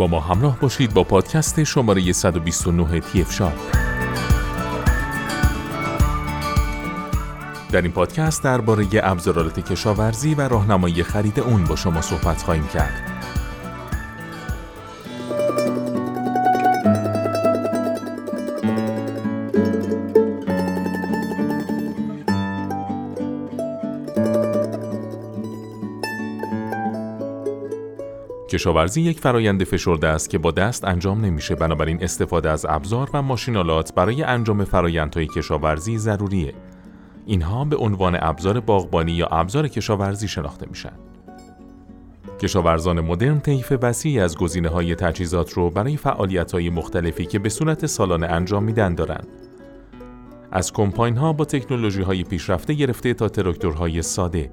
با ما همراه باشید با پادکست شماره 129 تیف شاب در این پادکست درباره ابزارالات کشاورزی و راهنمایی خرید اون با شما صحبت خواهیم کرد. کشاورزی یک فرایند فشرده است که با دست انجام نمیشه بنابراین استفاده از ابزار و ماشینالات برای انجام فرایندهای کشاورزی ضروریه. اینها به عنوان ابزار باغبانی یا ابزار کشاورزی شناخته میشن. کشاورزان مدرن طیف وسیعی از گزینه های تجهیزات رو برای فعالیت های مختلفی که به صورت سالانه انجام میدن دارن. از کمپاین ها با تکنولوژی های پیشرفته گرفته تا تراکتورهای ساده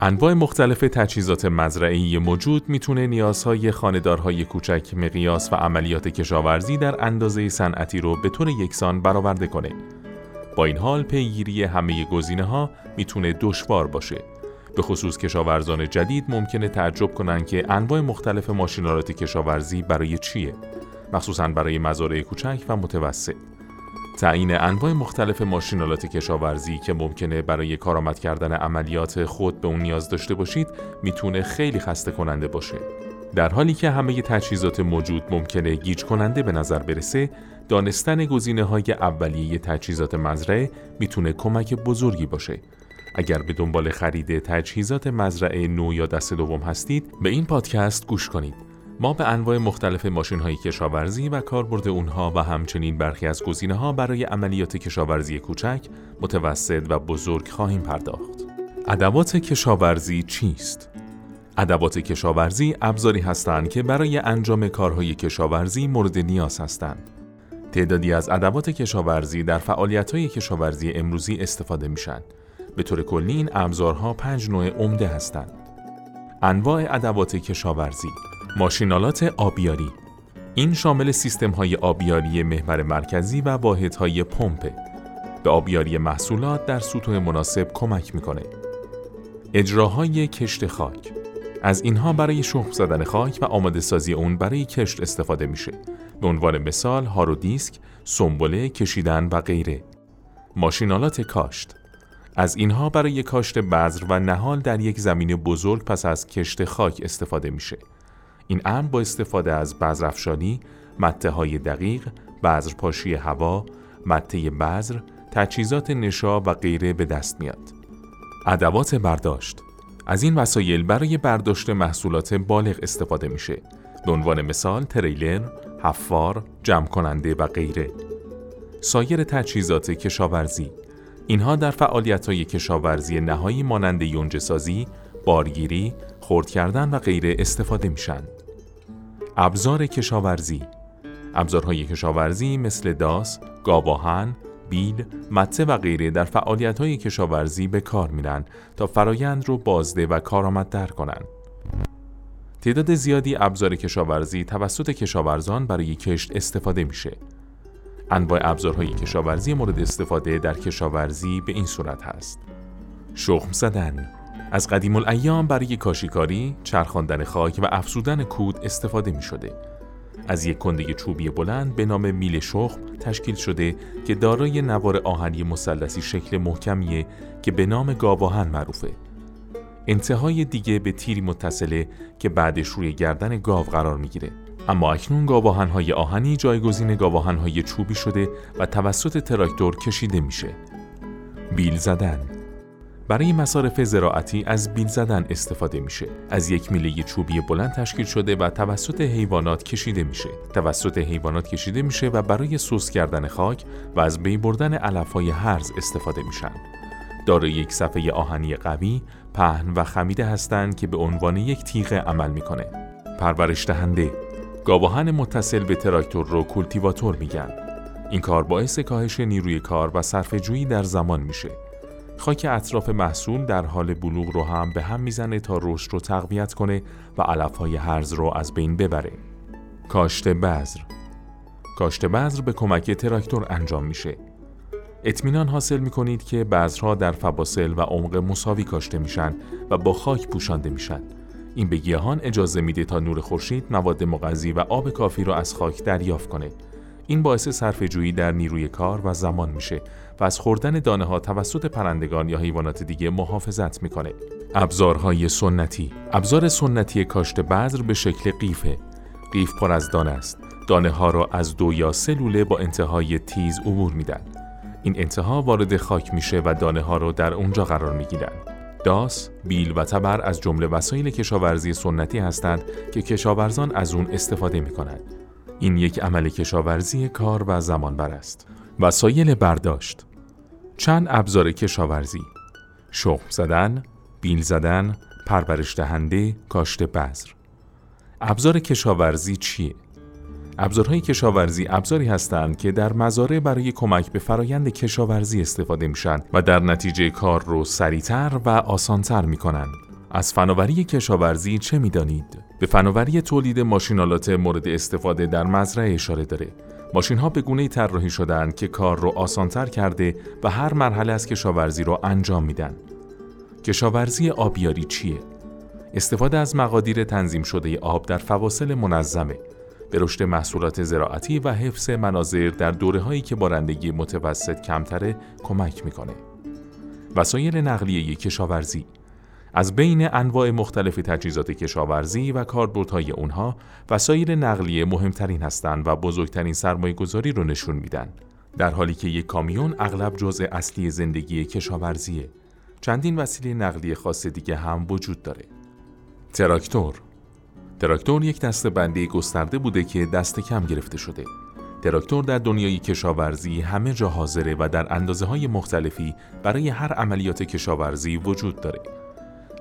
انواع مختلف تجهیزات مزرعی موجود می‌تونه نیازهای خاندارهای کوچک مقیاس و عملیات کشاورزی در اندازه صنعتی رو به طور یکسان برآورده کنه. با این حال پیگیری همه گزینه ها می‌تونه دشوار باشه. به خصوص کشاورزان جدید ممکنه تعجب کنن که انواع مختلف ماشینالات کشاورزی برای چیه؟ مخصوصا برای مزارع کوچک و متوسط. تعیین انواع مختلف ماشینالات کشاورزی که ممکنه برای کارآمد کردن عملیات خود به اون نیاز داشته باشید می‌تونه خیلی خسته کننده باشه. در حالی که همه تجهیزات موجود ممکنه گیج کننده به نظر برسه، دانستن گزینه های اولیه تجهیزات مزرعه می‌تونه کمک بزرگی باشه. اگر به دنبال خرید تجهیزات مزرعه نو یا دست دوم هستید، به این پادکست گوش کنید. ما به انواع مختلف ماشین های کشاورزی و کاربرد اونها و همچنین برخی از گزینه ها برای عملیات کشاورزی کوچک، متوسط و بزرگ خواهیم پرداخت. ادوات کشاورزی چیست؟ ادوات کشاورزی ابزاری هستند که برای انجام کارهای کشاورزی مورد نیاز هستند. تعدادی از ادوات کشاورزی در فعالیت‌های کشاورزی امروزی استفاده میشن. به طور کلی این ابزارها پنج نوع عمده هستند. انواع ادوات کشاورزی ماشینالات آبیاری این شامل سیستم های آبیاری محور مرکزی و واحدهای پمپ به آبیاری محصولات در سطوح مناسب کمک می‌کنه. اجراهای کشت خاک از اینها برای شخم زدن خاک و آماده سازی اون برای کشت استفاده میشه. به عنوان مثال هارو دیسک، سنبله، کشیدن و غیره. ماشینالات کاشت از اینها برای کاشت بذر و نهال در یک زمین بزرگ پس از کشت خاک استفاده میشه. این امر با استفاده از بذرافشانی، مته های دقیق، بذرپاشی هوا، مته بذر، تجهیزات نشا و غیره به دست میاد. ادوات برداشت از این وسایل برای برداشت محصولات بالغ استفاده میشه. به عنوان مثال تریلر، حفار، جمع کننده و غیره. سایر تجهیزات کشاورزی اینها در فعالیت های کشاورزی نهایی مانند یونجه سازی، بارگیری، خرد کردن و غیره استفاده میشن. ابزار کشاورزی ابزارهای کشاورزی مثل داس، گاواهن، بیل، مته و غیره در فعالیت‌های کشاورزی به کار میرن تا فرایند رو بازده و کارآمدتر کنند. تعداد زیادی ابزار کشاورزی توسط کشاورزان برای کشت استفاده میشه. انواع ابزارهای کشاورزی مورد استفاده در کشاورزی به این صورت هست. شخم زدن از قدیم الایام برای کاشیکاری، چرخاندن خاک و افزودن کود استفاده می شده. از یک کنده چوبی بلند به نام میل شخم تشکیل شده که دارای نوار آهنی مثلثی شکل محکمیه که به نام گاواهن معروفه. انتهای دیگه به تیری متصله که بعدش روی گردن گاو قرار می‌گیره. اما اکنون گاواهنهای آهنی جایگزین گاواهنهای چوبی شده و توسط تراکتور کشیده میشه. بیل زدن برای مصارف زراعتی از بیل زدن استفاده میشه. از یک میله چوبی بلند تشکیل شده و توسط حیوانات کشیده میشه. توسط حیوانات کشیده میشه و برای سوس کردن خاک و از بین بردن علفهای هرز استفاده میشن. دارای یک صفحه آهنی قوی، پهن و خمیده هستند که به عنوان یک تیغ عمل می‌کنه. پرورش دهنده گاواهن متصل به تراکتور رو کولتیواتور میگن. این کار باعث کاهش نیروی کار و صرف جویی در زمان میشه. خاک اطراف محصول در حال بلوغ رو هم به هم می‌زنه تا رشد رو تقویت کنه و علفهای هرز رو از بین ببره. کاشت بذر کاشت بذر به کمک تراکتور انجام میشه. اطمینان حاصل می‌کنید که بذرها در فواصل و عمق مساوی کاشته میشن و با خاک پوشانده میشن. این به گیاهان اجازه میده تا نور خورشید، مواد مغذی و آب کافی را از خاک دریافت کنه. این باعث جویی در نیروی کار و زمان میشه و از خوردن دانه ها توسط پرندگان یا حیوانات دیگه محافظت می‌کنه. ابزارهای سنتی ابزار سنتی کاشت بذر به شکل قیفه. قیف پر از دانه است. دانه ها را از دو یا سه لوله با انتهای تیز عبور میدن. این انتها وارد خاک میشه و دانه ها رو در اونجا قرار می‌گیرن. داس، بیل و تبر از جمله وسایل کشاورزی سنتی هستند که کشاورزان از اون استفاده می کنند. این یک عمل کشاورزی کار و زمانبر است. وسایل برداشت چند ابزار کشاورزی شخم زدن، بیل زدن، پرورش دهنده، کاشت بذر ابزار کشاورزی چیه؟ ابزارهای کشاورزی ابزاری هستند که در مزارع برای کمک به فرایند کشاورزی استفاده میشن و در نتیجه کار رو سریعتر و آسانتر می‌کنن. از فناوری کشاورزی چه می‌دانید؟ به فناوری تولید ماشینالات مورد استفاده در مزرعه اشاره داره. ماشین ها به گونه طراحی شدن که کار رو آسانتر کرده و هر مرحله از کشاورزی رو انجام میدن. کشاورزی آبیاری چیه؟ استفاده از مقادیر تنظیم شده آب در فواصل منظمه به رشد محصولات زراعتی و حفظ مناظر در دوره هایی که بارندگی متوسط کمتره کمک می‌کنه. وسایل نقلیه کشاورزی از بین انواع مختلف تجهیزات کشاورزی و کاربردهای اونها وسایل نقلیه مهمترین هستند و بزرگترین سرمایه گذاری رو نشون میدن. در حالی که یک کامیون اغلب جزء اصلی زندگی کشاورزیه. چندین وسیله نقلیه خاص دیگه هم وجود داره. تراکتور تراکتور یک دسته بندی گسترده بوده که دست کم گرفته شده. تراکتور در دنیای کشاورزی همه جا حاضره و در اندازه های مختلفی برای هر عملیات کشاورزی وجود داره.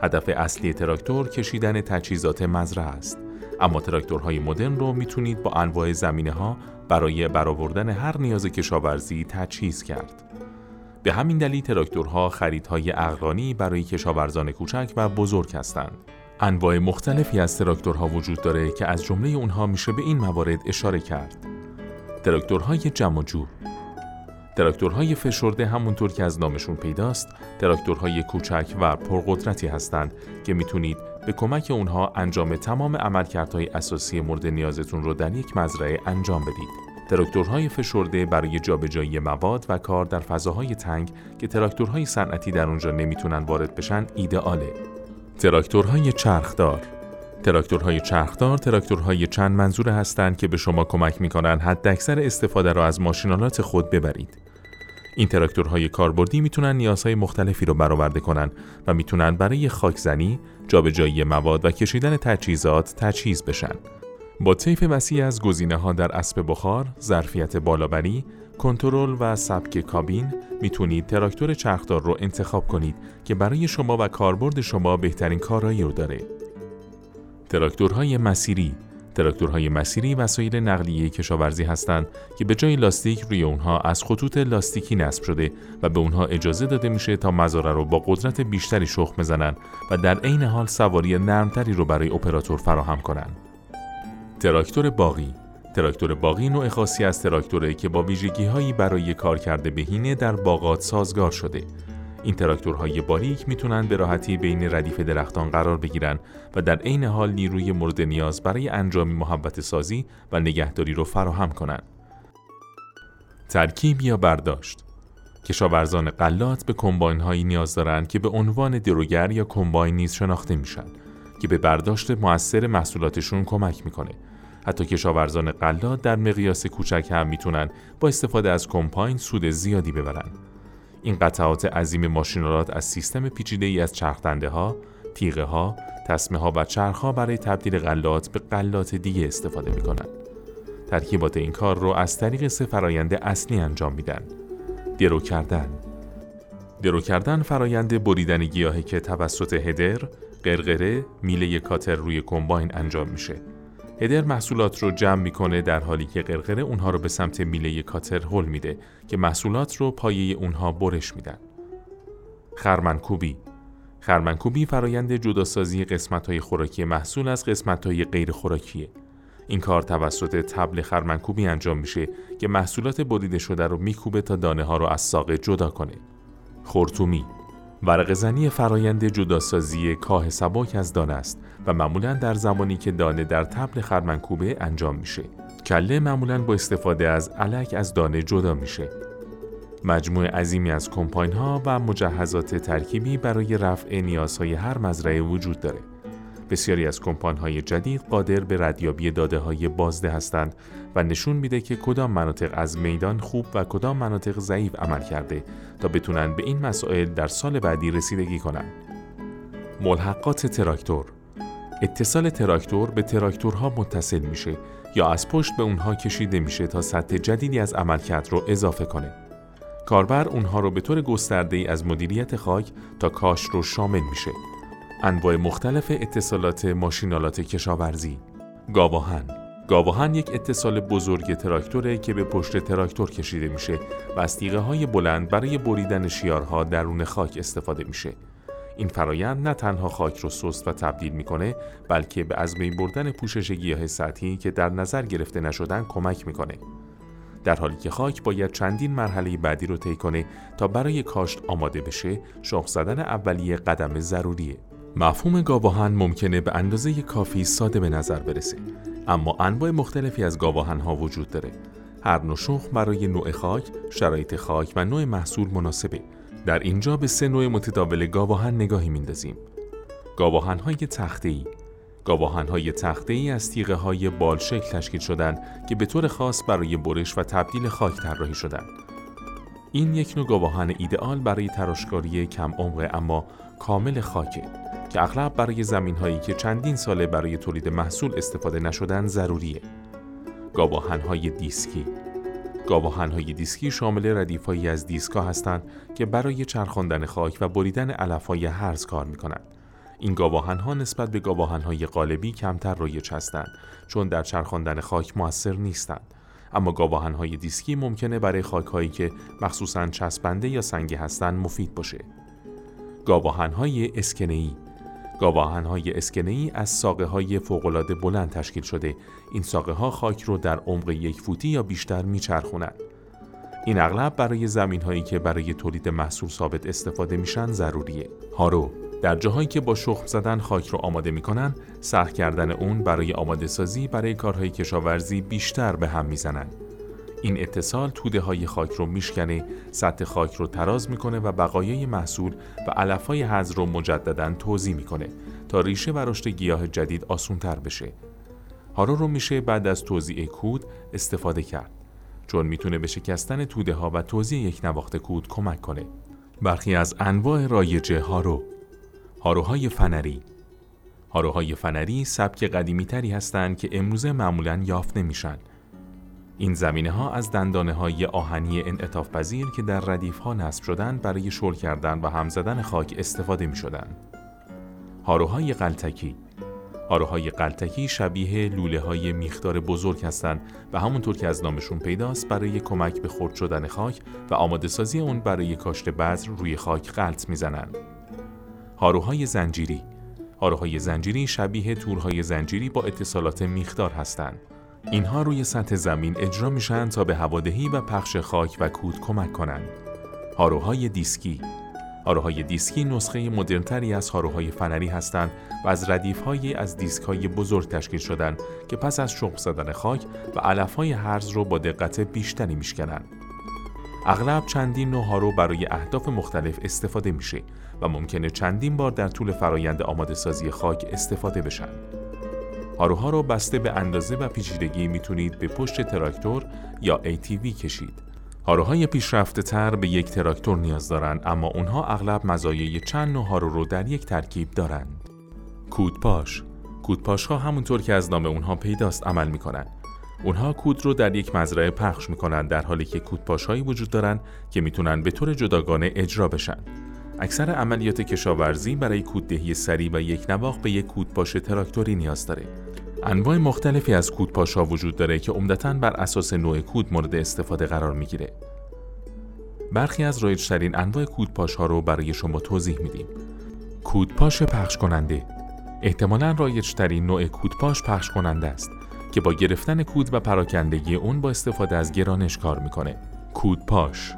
هدف اصلی تراکتور کشیدن تجهیزات مزرعه است. اما تراکتورهای مدرن رو می‌تونید با انواع زمینه ها برای برآوردن هر نیاز کشاورزی تجهیز کرد. به همین دلیل تراکتورها خریدهای عقلانی برای کشاورزان کوچک و بزرگ هستند. انواع مختلفی از تراکتورها وجود داره که از جمله اونها میشه به این موارد اشاره کرد. تراکتورهای جمع و جور تراکتورهای فشرده همونطور که از نامشون پیداست تراکتورهای کوچک و پرقدرتی هستند که می‌تونید به کمک اونها انجام تمام عملکردهای اساسی مورد نیازتون رو در یک مزرعه انجام بدید. تراکتورهای فشرده برای جابجایی مواد و کار در فضاهای تنگ که تراکتورهای صنعتی در اونجا نمی‌تونن وارد بشن ایدئاله. تراکتورهای چرخدار تراکتورهای چرخدار تراکتورهای چند منظوره هستند که به شما کمک می‌کنن حداکثر استفاده را از ماشین‌آلات خود ببرید. این تراکتورهای کاربردی می‌تونن نیازهای مختلفی رو برآورده کنن و می‌تونن برای خاکزنی، جابجایی مواد و کشیدن تجهیزات تجهیز بشن. با طیف وسیع از گزینه ها در اسب بخار، ظرفیت بالابری، کنترل و سبک کابین می‌تونید تراکتور چرخدار رو انتخاب کنید که برای شما و کاربرد شما بهترین کارایی رو داره. تراکتورهای مسیری تراکتورهای مسیری وسایل نقلیه کشاورزی هستند که به جای لاستیک روی اونها از خطوط لاستیکی نصب شده و به اونها اجازه داده میشه تا مزاره رو با قدرت بیشتری شخم بزنن و در عین حال سواری نرمتری رو برای اپراتور فراهم کنند. تراکتور باغی تراکتور باغی نوع خاصی از تراکتوره که با ویژگی هایی برای کارکرد بهینه در باغات سازگار شده. این تراکتورهای باریک می‌تونن به راحتی بین ردیف درختان قرار بگیرن و در عین حال نیروی مورد نیاز برای انجام محوطه سازی و نگهداری رو فراهم کنند. ترکیب یا برداشت کشاورزان غلات به کمباین هایی نیاز دارند که به عنوان دروگر یا کمباین نیز شناخته میشن که به برداشت موثر محصولاتشون کمک می‌کنه حتی کشاورزان قلات در مقیاس کوچک هم می‌تونن با استفاده از کمپاین سود زیادی ببرن. این قطعات عظیم ماشینالات از سیستم پیچیده ای از چرخدنده ها، تیغه ها، تسمه ها و چرخ ها برای تبدیل غلات به غلات دیگه استفاده می کنند. ترکیبات این کار رو از طریق سه فرایند اصلی انجام میدن. درو کردن درو کردن فرایند بریدن گیاهی که توسط هدر، قرقره، میله کاتر روی کمباین انجام میشه. هدر محصولات رو جمع می‌کنه در حالی که قرقره اونها رو به سمت میله کاتر هل میده که محصولات رو پایه اونها برش میدن. خرمنکوبی خرمنکوبی فرایند جداسازی قسمت های خوراکی محصول از قسمت های غیر خوراکیه. این کار توسط تبل خرمنکوبی انجام میشه که محصولات بریده شده رو میکوبه تا دانه ها رو از ساقه جدا کنه. خورتومی ورق زنی فرایند جداسازی کاه سباک از دانه است و معمولا در زمانی که دانه در تبل خرمنکوبه انجام میشه. کله معمولا با استفاده از علک از دانه جدا میشه. مجموع عظیمی از کمپاین ها و مجهزات ترکیبی برای رفع نیازهای هر مزرعه وجود داره. بسیاری از های جدید قادر به ردیابی داده های بازده هستند و نشون میده که کدام مناطق از میدان خوب و کدام مناطق ضعیف عمل کرده تا بتونن به این مسائل در سال بعدی رسیدگی کنند. ملحقات تراکتور اتصال تراکتور به تراکتورها متصل میشه یا از پشت به اونها کشیده میشه تا سطح جدیدی از عملکرد رو اضافه کنه. کاربر اونها رو به طور گسترده ای از مدیریت خاک تا کاش رو شامل میشه. انواع مختلف اتصالات ماشینالات کشاورزی گاواهن گاواهن یک اتصال بزرگ تراکتوره که به پشت تراکتور کشیده میشه و از های بلند برای بریدن شیارها درون خاک استفاده میشه. این فرایند نه تنها خاک رو سست و تبدیل می‌کنه بلکه به از بین بردن پوشش گیاه سطحی که در نظر گرفته نشدن کمک می‌کنه. در حالی که خاک باید چندین مرحله بعدی رو طی کنه تا برای کاشت آماده بشه، شاخ زدن اولیه قدم ضروریه. مفهوم گاواهن ممکنه به اندازه کافی ساده به نظر برسه. اما انواع مختلفی از گاواهن ها وجود داره. هر نوع شخم برای نوع خاک، شرایط خاک و نوع محصول مناسبه. در اینجا به سه نوع متداول گاواهن نگاهی میندازیم. گاواهن های تخته ای گاواهن های تخته ای از تیغه های بال شکل تشکیل شدن که به طور خاص برای برش و تبدیل خاک طراحی شدن این یک نوع گاواهن ایدئال برای تراشکاری کم عمق اما کامل خاکه. که اغلب برای زمین هایی که چندین ساله برای تولید محصول استفاده نشدن ضروریه. گاواهن های دیسکی گاواهن های دیسکی شامل ردیف هایی از دیسکا هستند که برای چرخاندن خاک و بریدن علف های هرز کار می کنند. این گاواهن ها نسبت به گاواهن های قالبی کمتر رایج هستند چون در چرخاندن خاک موثر نیستند. اما گاواهن های دیسکی ممکنه برای خاک هایی که مخصوصا چسبنده یا سنگی هستند مفید باشه. گاواهن های اسکنه‌ای گاواهن های اسکنهی از ساقه های فوقلاده بلند تشکیل شده این ساقه ها خاک رو در عمق یک فوتی یا بیشتر میچرخونند. این اغلب برای زمین هایی که برای تولید محصول ثابت استفاده میشن ضروریه. هارو در جاهایی که با شخم زدن خاک رو آماده می‌کنن، سرخ کردن اون برای آماده سازی برای کارهای کشاورزی بیشتر به هم می‌زنن. این اتصال توده های خاک رو میشکنه، سطح خاک رو تراز می‌کنه و بقایای محصول و علف های حز رو مجددا توضیح می‌کنه تا ریشه و رشد گیاه جدید آسونتر بشه. هارو رو میشه بعد از توزیع کود استفاده کرد چون می‌تونه به شکستن توده ها و توزیع یک نواخت کود کمک کنه. برخی از انواع رایج هارو هاروهای فنری هاروهای فنری سبک قدیمی تری هستند که امروزه معمولا یافت نمیشن این زمینه ها از دندانه های آهنی انعطاف پذیر که در ردیف ها نصب شدن برای شل کردن و هم زدن خاک استفاده می شدن. هاروهای قلتکی هاروهای قلتکی شبیه لوله های میخدار بزرگ هستند و همونطور که از نامشون پیداست برای کمک به خرد شدن خاک و آماده سازی اون برای کاشت بذر روی خاک غلت می‌زنند. هاروهای زنجیری هاروهای زنجیری شبیه تورهای زنجیری با اتصالات میخدار هستند. اینها روی سطح زمین اجرا میشن تا به هوادهی و پخش خاک و کود کمک کنند. هاروهای دیسکی هاروهای دیسکی نسخه مدرنتری از هاروهای فنری هستند و از ردیفهایی از دیسک های بزرگ تشکیل شدند که پس از شخم زدن خاک و علف های هرز رو با دقت بیشتری میشکنند. اغلب چندین نوع هارو برای اهداف مختلف استفاده میشه و ممکنه چندین بار در طول فرایند آماده سازی خاک استفاده بشن. هاروها رو بسته به اندازه و پیچیدگی می‌تونید به پشت تراکتور یا ATV کشید. هاروهای پیشرفته تر به یک تراکتور نیاز دارند اما اونها اغلب مزایای چند نوع هارو رو در یک ترکیب دارند. کودپاش کودپاش ها همونطور که از نام اونها پیداست عمل می‌کنن. اونها کود رو در یک مزرعه پخش می‌کنن در حالی که کودپاش هایی وجود دارن که می‌تونن به طور جداگانه اجرا بشن. اکثر عملیات کشاورزی برای کوددهی سریع و یک نواخ به یک کودپاش تراکتوری نیاز داره. انواع مختلفی از کودپاشا وجود داره که عمدتا بر اساس نوع کود مورد استفاده قرار می‌گیره. برخی از رایجترین انواع کودپاش ها رو برای شما توضیح میدیم. کودپاش پخش کننده احتمالا رایجترین نوع کودپاش پخش کننده است که با گرفتن کود و پراکندگی اون با استفاده از گرانش کار می‌کنه. کودپاش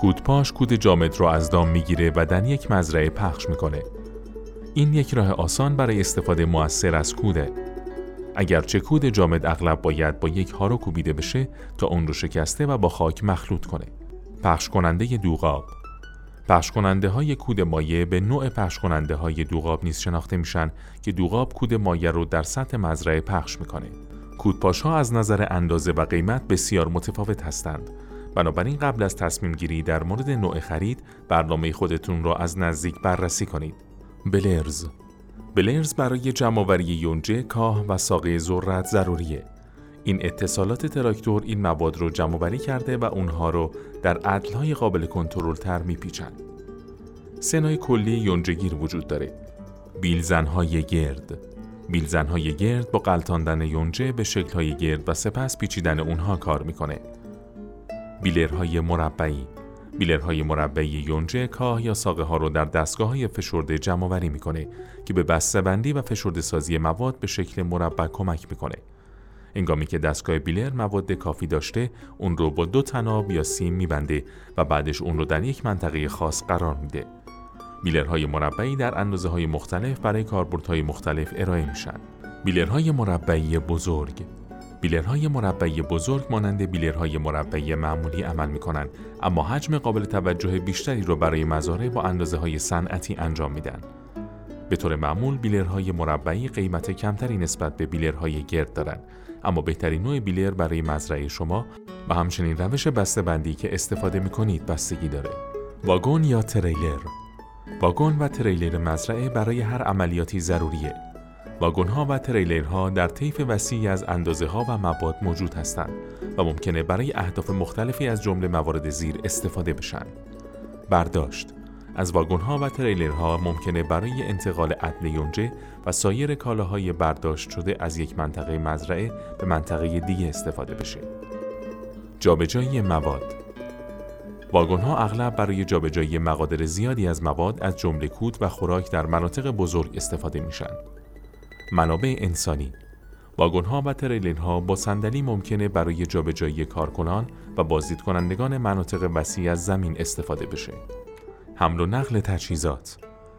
کودپاش کود جامد را از دام می‌گیره و در یک مزرعه پخش می‌کنه. این یک راه آسان برای استفاده موثر از کوده. اگرچه کود جامد اغلب باید با یک هارو کوبیده بشه تا اون رو شکسته و با خاک مخلوط کنه. پخش کننده دوغاب پخش کننده های کود مایع به نوع پخش کننده های دوغاب نیز شناخته میشن که دوغاب کود مایع رو در سطح مزرعه پخش می‌کنه. کودپاش ها از نظر اندازه و قیمت بسیار متفاوت هستند. بنابراین قبل از تصمیم گیری در مورد نوع خرید برنامه خودتون را از نزدیک بررسی کنید. بلرز بلرز برای جمعآوری یونجه، کاه و ساقه ذرت ضروریه. این اتصالات تراکتور این مواد رو جمع کرده و اونها رو در عدلهای قابل کنترل تر میپیچن. سنای کلی یونجگیر وجود داره. بیلزنهای گرد بیلزنهای گرد با قلتاندن یونجه به شکلهای گرد و سپس پیچیدن اونها کار می‌کنه. بیلرهای مربعی بیلرهای مربعی یونجه کاه یا ساقه ها رو در دستگاه های فشرده جمع وری می‌کنه که به بسته بندی و فشرده سازی مواد به شکل مربع کمک می‌کنه. انگامی که دستگاه بیلر مواد کافی داشته اون رو با دو تناب یا سیم میبنده و بعدش اون رو در یک منطقه خاص قرار میده. بیلرهای مربعی در اندازه های مختلف برای کاربردهای مختلف ارائه میشن. بیلرهای مربعی بزرگ بیلرهای مربعی بزرگ مانند بیلرهای مربعی معمولی عمل می‌کنن اما حجم قابل توجه بیشتری رو برای مزارع با اندازه های صنعتی انجام میدن. به طور معمول بیلرهای مربعی قیمت کمتری نسبت به بیلرهای گرد دارند اما بهترین نوع بیلر برای مزرعه شما و همچنین روش بسته بندی که استفاده می کنید بستگی داره. واگن یا تریلر واگن و تریلر مزرعه برای هر عملیاتی ضروریه. واگن ها و تریلرها در طیف وسیعی از اندازه ها و مواد موجود هستند و ممکنه برای اهداف مختلفی از جمله موارد زیر استفاده بشن. برداشت از ها و تریلرها ممکنه برای انتقال عدل یونجه و سایر کالاهای برداشت شده از یک منطقه مزرعه به منطقه دیگه استفاده بشه. جابجایی مواد ها اغلب برای جابجایی مقادر زیادی از مواد از جمله کود و خوراک در مناطق بزرگ استفاده میشن. منابع انسانی ها و تریلرها با صندلی ممکنه برای جابجایی کارکنان و بازدید کنندگان مناطق وسیع از زمین استفاده بشه. حمل و نقل تجهیزات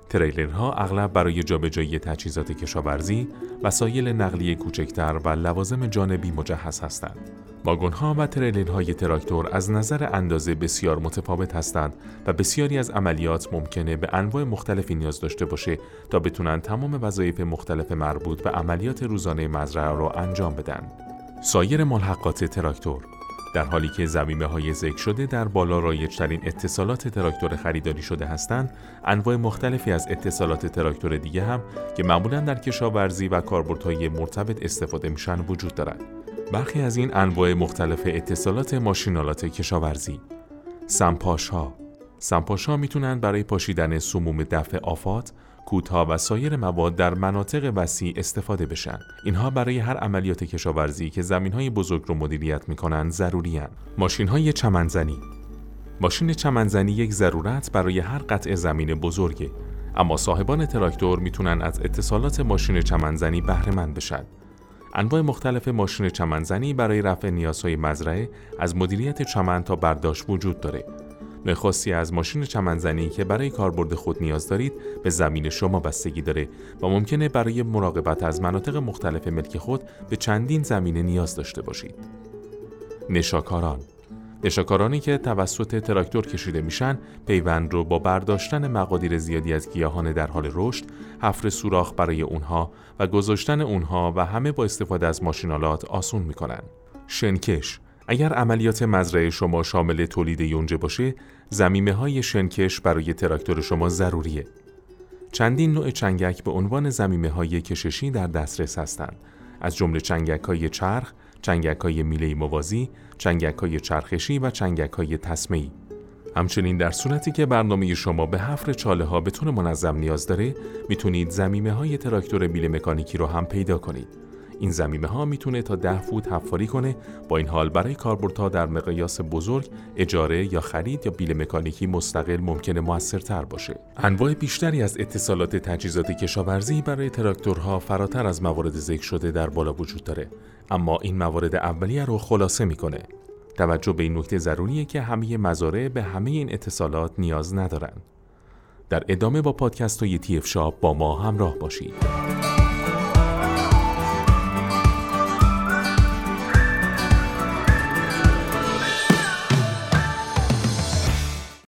تریلرها اغلب برای جابجایی تجهیزات کشاورزی، وسایل نقلیه کوچکتر و لوازم جانبی مجهز هستند. واگن‌ها و تریلرهای تراکتور از نظر اندازه بسیار متفاوت هستند و بسیاری از عملیات ممکنه به انواع مختلفی نیاز داشته باشه تا بتونن تمام وظایف مختلف مربوط به عملیات روزانه مزرعه را انجام بدن. سایر ملحقات تراکتور در حالی که زمینه های ذکر شده در بالا رایجترین اتصالات تراکتور خریداری شده هستند انواع مختلفی از اتصالات تراکتور دیگه هم که معمولا در کشاورزی و کاربردهای مرتبط استفاده میشن وجود دارد برخی از این انواع مختلف اتصالات ماشین‌آلات کشاورزی سمپاش ها سمپاش ها می‌تونن برای پاشیدن سموم دفع آفات کودها و سایر مواد در مناطق وسیع استفاده بشن. اینها برای هر عملیات کشاورزی که زمین های بزرگ رو مدیریت می‌کنن ضروری هن. ماشین های چمنزنی ماشین چمنزنی یک ضرورت برای هر قطع زمین بزرگه اما صاحبان تراکتور می‌تونن از اتصالات ماشین چمنزنی بهره مند بشن. انواع مختلف ماشین چمنزنی برای رفع نیازهای مزرعه از مدیریت چمن تا برداشت وجود داره نخواستی از ماشین چمنزنی که برای کاربرد خود نیاز دارید به زمین شما بستگی داره و ممکنه برای مراقبت از مناطق مختلف ملک خود به چندین زمینه نیاز داشته باشید. نشاکاران نشاکارانی که توسط تراکتور کشیده میشن پیوند رو با برداشتن مقادیر زیادی از گیاهان در حال رشد، حفر سوراخ برای اونها و گذاشتن اونها و همه با استفاده از ماشینالات آسون می‌کنن. شنکش اگر عملیات مزرعه شما شامل تولید یونجه باشه، زمیمه های شنکش برای تراکتور شما ضروریه. چندین نوع چنگک به عنوان زمیمه های کششی در دسترس هستند. از جمله چنگک های چرخ، چنگک های میله موازی، چنگک های چرخشی و چنگک های. همچنین در صورتی که برنامه شما به حفر چاله ها به طور منظم نیاز داره، می‌تونید زمیمه های تراکتور بیل مکانیکی رو هم پیدا کنید. این زمینه ها می‌تونه تا ده فوت حفاری کنه با این حال برای کاربردها در مقیاس بزرگ اجاره یا خرید یا بیل مکانیکی مستقل ممکنه موثرتر باشه انواع بیشتری از اتصالات تجهیزات کشاورزی برای تراکتورها فراتر از موارد ذکر شده در بالا وجود داره اما این موارد اولیه رو خلاصه می‌کنه توجه به این نکته ضروریه که همه مزارع به همه این اتصالات نیاز ندارن. در ادامه با پادکست های تیف شاب با ما همراه باشید.